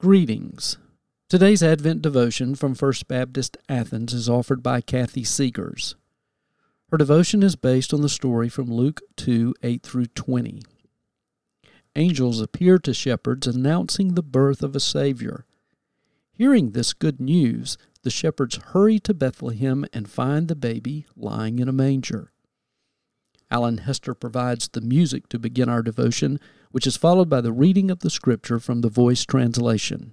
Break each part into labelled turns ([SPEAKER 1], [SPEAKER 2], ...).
[SPEAKER 1] Greetings. Today's Advent devotion from First Baptist Athens is offered by Kathy Seegers. Her devotion is based on the story from Luke 2 8 through 20. Angels appear to shepherds announcing the birth of a Savior. Hearing this good news, the shepherds hurry to Bethlehem and find the baby lying in a manger. Alan Hester provides the music to begin our devotion, which is followed by the reading of the scripture from the voice translation.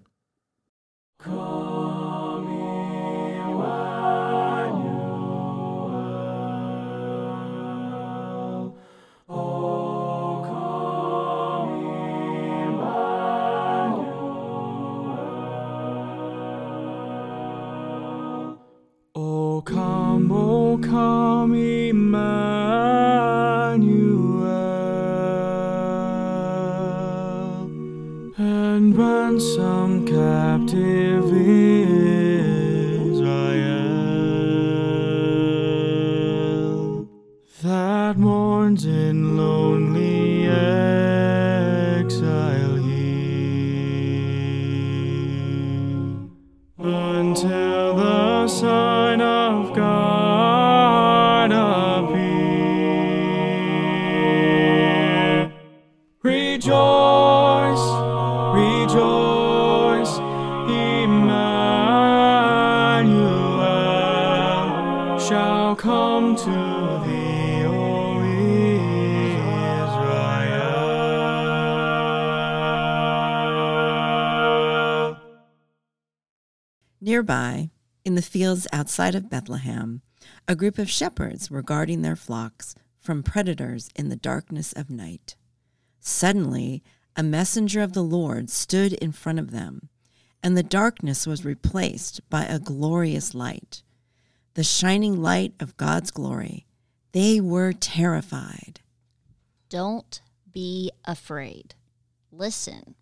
[SPEAKER 2] And ransom captive Israel that mourns in lonely exile here until the sign shall come to thee, O Israel.
[SPEAKER 3] Nearby, in the fields outside of Bethlehem, a group of shepherds were guarding their flocks from predators in the darkness of night. Suddenly, a messenger of the Lord stood in front of them, and the darkness was replaced by a glorious light, the shining light of God's glory. They were terrified.
[SPEAKER 4] Don't be afraid. Listen.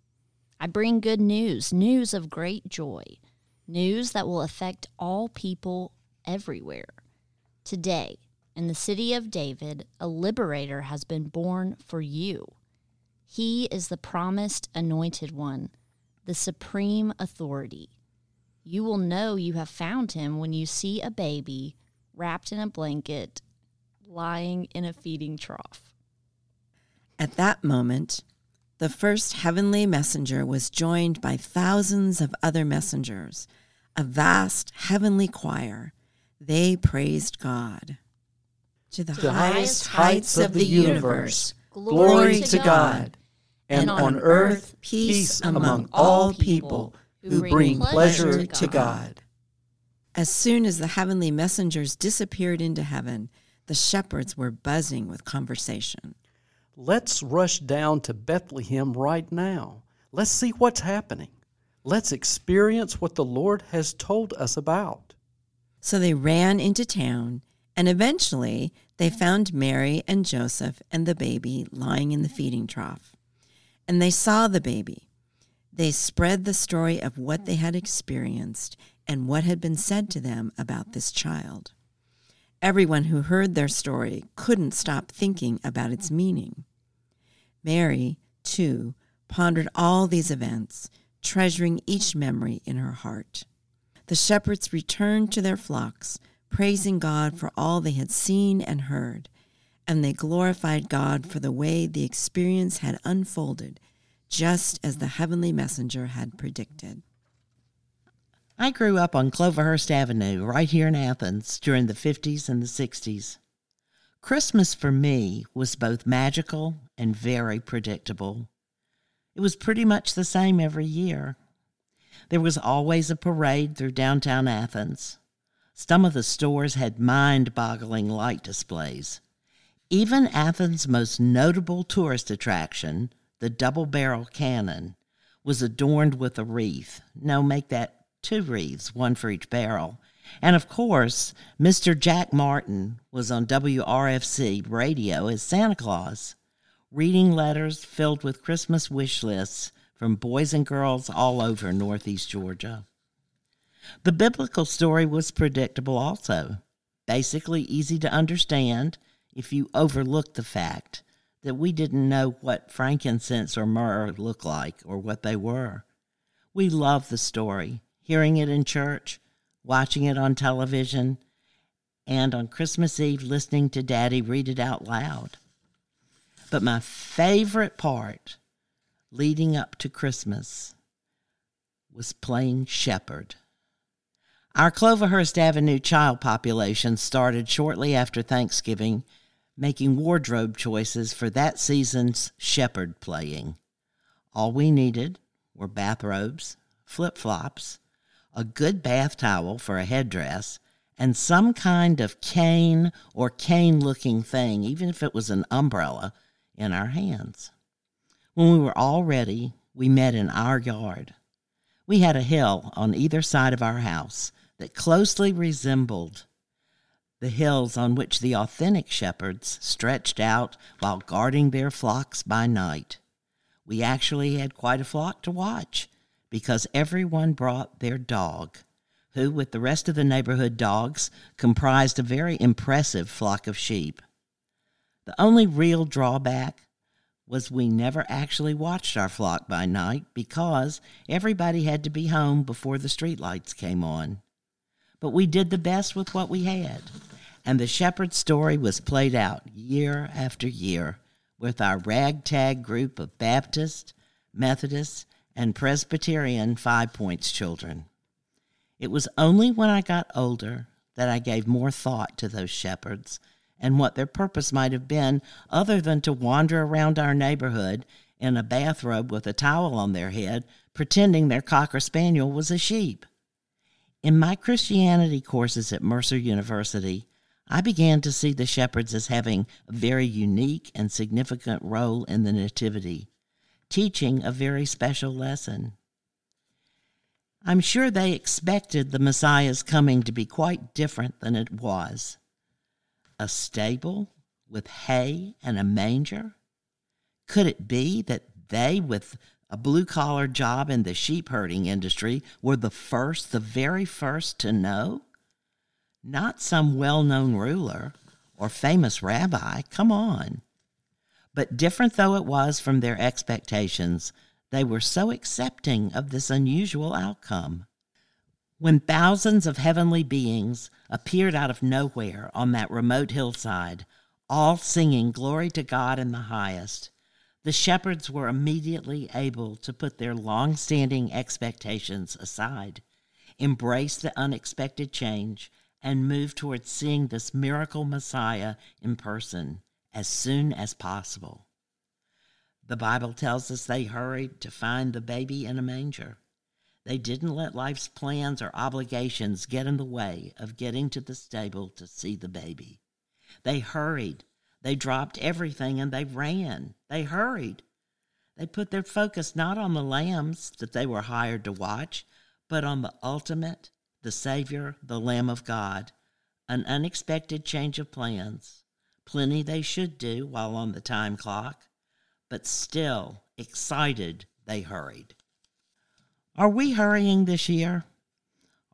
[SPEAKER 4] I bring good news, news of great joy, news that will affect all people everywhere. Today, in the city of David, a liberator has been born for you. He is the promised anointed one, the supreme authority. You will know you have found him when you see a baby wrapped in a blanket lying in a feeding trough.
[SPEAKER 3] At that moment, the first heavenly messenger was joined by thousands of other messengers, a vast heavenly choir. They praised God. To the,
[SPEAKER 1] the
[SPEAKER 3] highest
[SPEAKER 1] heights of the universe, glory to God, and on earth peace among all people who bring pleasure to God.
[SPEAKER 3] As soon as the heavenly messengers disappeared into heaven, the shepherds were buzzing with conversation.
[SPEAKER 1] Let's rush down to Bethlehem right now. Let's see what's happening. Let's experience what the Lord has told us about.
[SPEAKER 3] So they ran into town, and eventually they found Mary and Joseph and the baby lying in the feeding trough. And they saw the baby. They spread the story of what they had mm-hmm. experienced and what had been said to them about this child. Everyone who heard their story couldn't stop thinking about its mm-hmm. meaning. Mary, too, pondered all these events, treasuring each memory in her heart. The shepherds returned to their flocks, praising God for all they had seen and heard, and they glorified God for the way the experience had unfolded, just as the heavenly messenger had predicted.
[SPEAKER 5] I grew up on Cloverhurst Avenue right here in Athens during the 50s and the 60s. Christmas for me was both magical and very predictable. It was pretty much the same every year. There was always a parade through downtown Athens. Some of the stores had mind boggling light displays. Even Athens' most notable tourist attraction, the double barrel cannon, was adorned with a wreath. No, make that two wreaths, one for each barrel. And of course, Mr. Jack Martin was on WRFC radio as Santa Claus. reading letters filled with Christmas wish lists from boys and girls all over Northeast Georgia. The biblical story was predictable also, basically easy to understand if you overlooked the fact that we didn't know what frankincense or myrrh looked like or what they were. We loved the story, hearing it in church, watching it on television, and on Christmas Eve listening to Daddy read it out loud. But my favorite part leading up to Christmas was playing shepherd. Our Cloverhurst Avenue child population started shortly after Thanksgiving, making wardrobe choices for that season's shepherd playing. All we needed were bathrobes, flip flops, a good bath towel for a headdress, and some kind of cane or cane looking thing, even if it was an umbrella, in our hands. When we were all ready, we met in our yard. We had a hill on either side of our house that closely resembled the hills on which the authentic shepherds stretched out while guarding their flocks by night. We actually had quite a flock to watch because everyone brought their dog, who, with the rest of the neighborhood dogs, comprised a very impressive flock of sheep. The only real drawback was we never actually watched our flock by night because everybody had to be home before the streetlights came on. But we did the best with what we had, and the shepherd story was played out year after year with our ragtag group of Baptist, Methodist, and Presbyterian Five Points children. It was only when I got older that I gave more thought to those shepherds and what their purpose might have been other than to wander around our neighborhood in a bathrobe with a towel on their head, pretending their cocker spaniel was a sheep. In my Christianity courses at Mercer University, I began to see the shepherds as having a very unique and significant role in the Nativity, teaching a very special lesson. I'm sure they expected the Messiah's coming to be quite different than it was. A stable with hay and a manger? Could it be that they, with a blue collar job in the sheep herding industry, were the first, the very first to know? Not some well known ruler or famous rabbi. Come on. But different though it was from their expectations, they were so accepting of this unusual outcome. When thousands of heavenly beings appeared out of nowhere on that remote hillside, all singing glory to God in the highest, the shepherds were immediately able to put their long standing expectations aside, embrace the unexpected change, and move towards seeing this miracle Messiah in person as soon as possible. The Bible tells us they hurried to find the baby in a manger. They didn't let life's plans or obligations get in the way of getting to the stable to see the baby. They hurried. They dropped everything and they ran. They hurried. They put their focus not on the lambs that they were hired to watch, but on the ultimate the Savior, the Lamb of God, an unexpected change of plans. Plenty they should do while on the time clock, but still excited they hurried. Are we hurrying this year?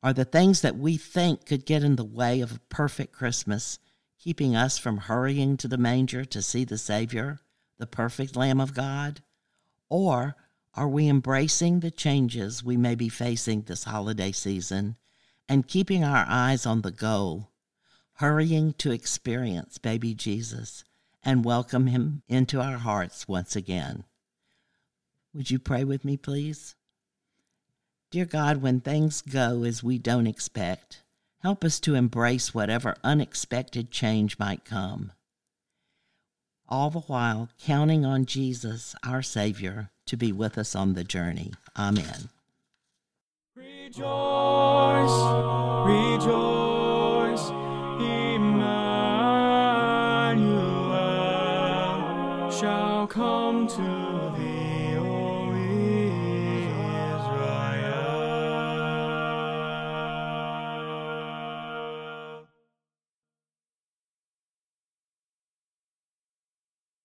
[SPEAKER 5] Are the things that we think could get in the way of a perfect Christmas keeping us from hurrying to the manger to see the Savior, the perfect Lamb of God? Or are we embracing the changes we may be facing this holiday season and keeping our eyes on the goal, hurrying to experience baby Jesus and welcome him into our hearts once again. Would you pray with me, please? Dear God, when things go as we don't expect, help us to embrace whatever unexpected change might come. All the while counting on Jesus, our Savior, to be with us on the journey. Amen.
[SPEAKER 2] Rejoice, rejoice, Emmanuel shall come to thee.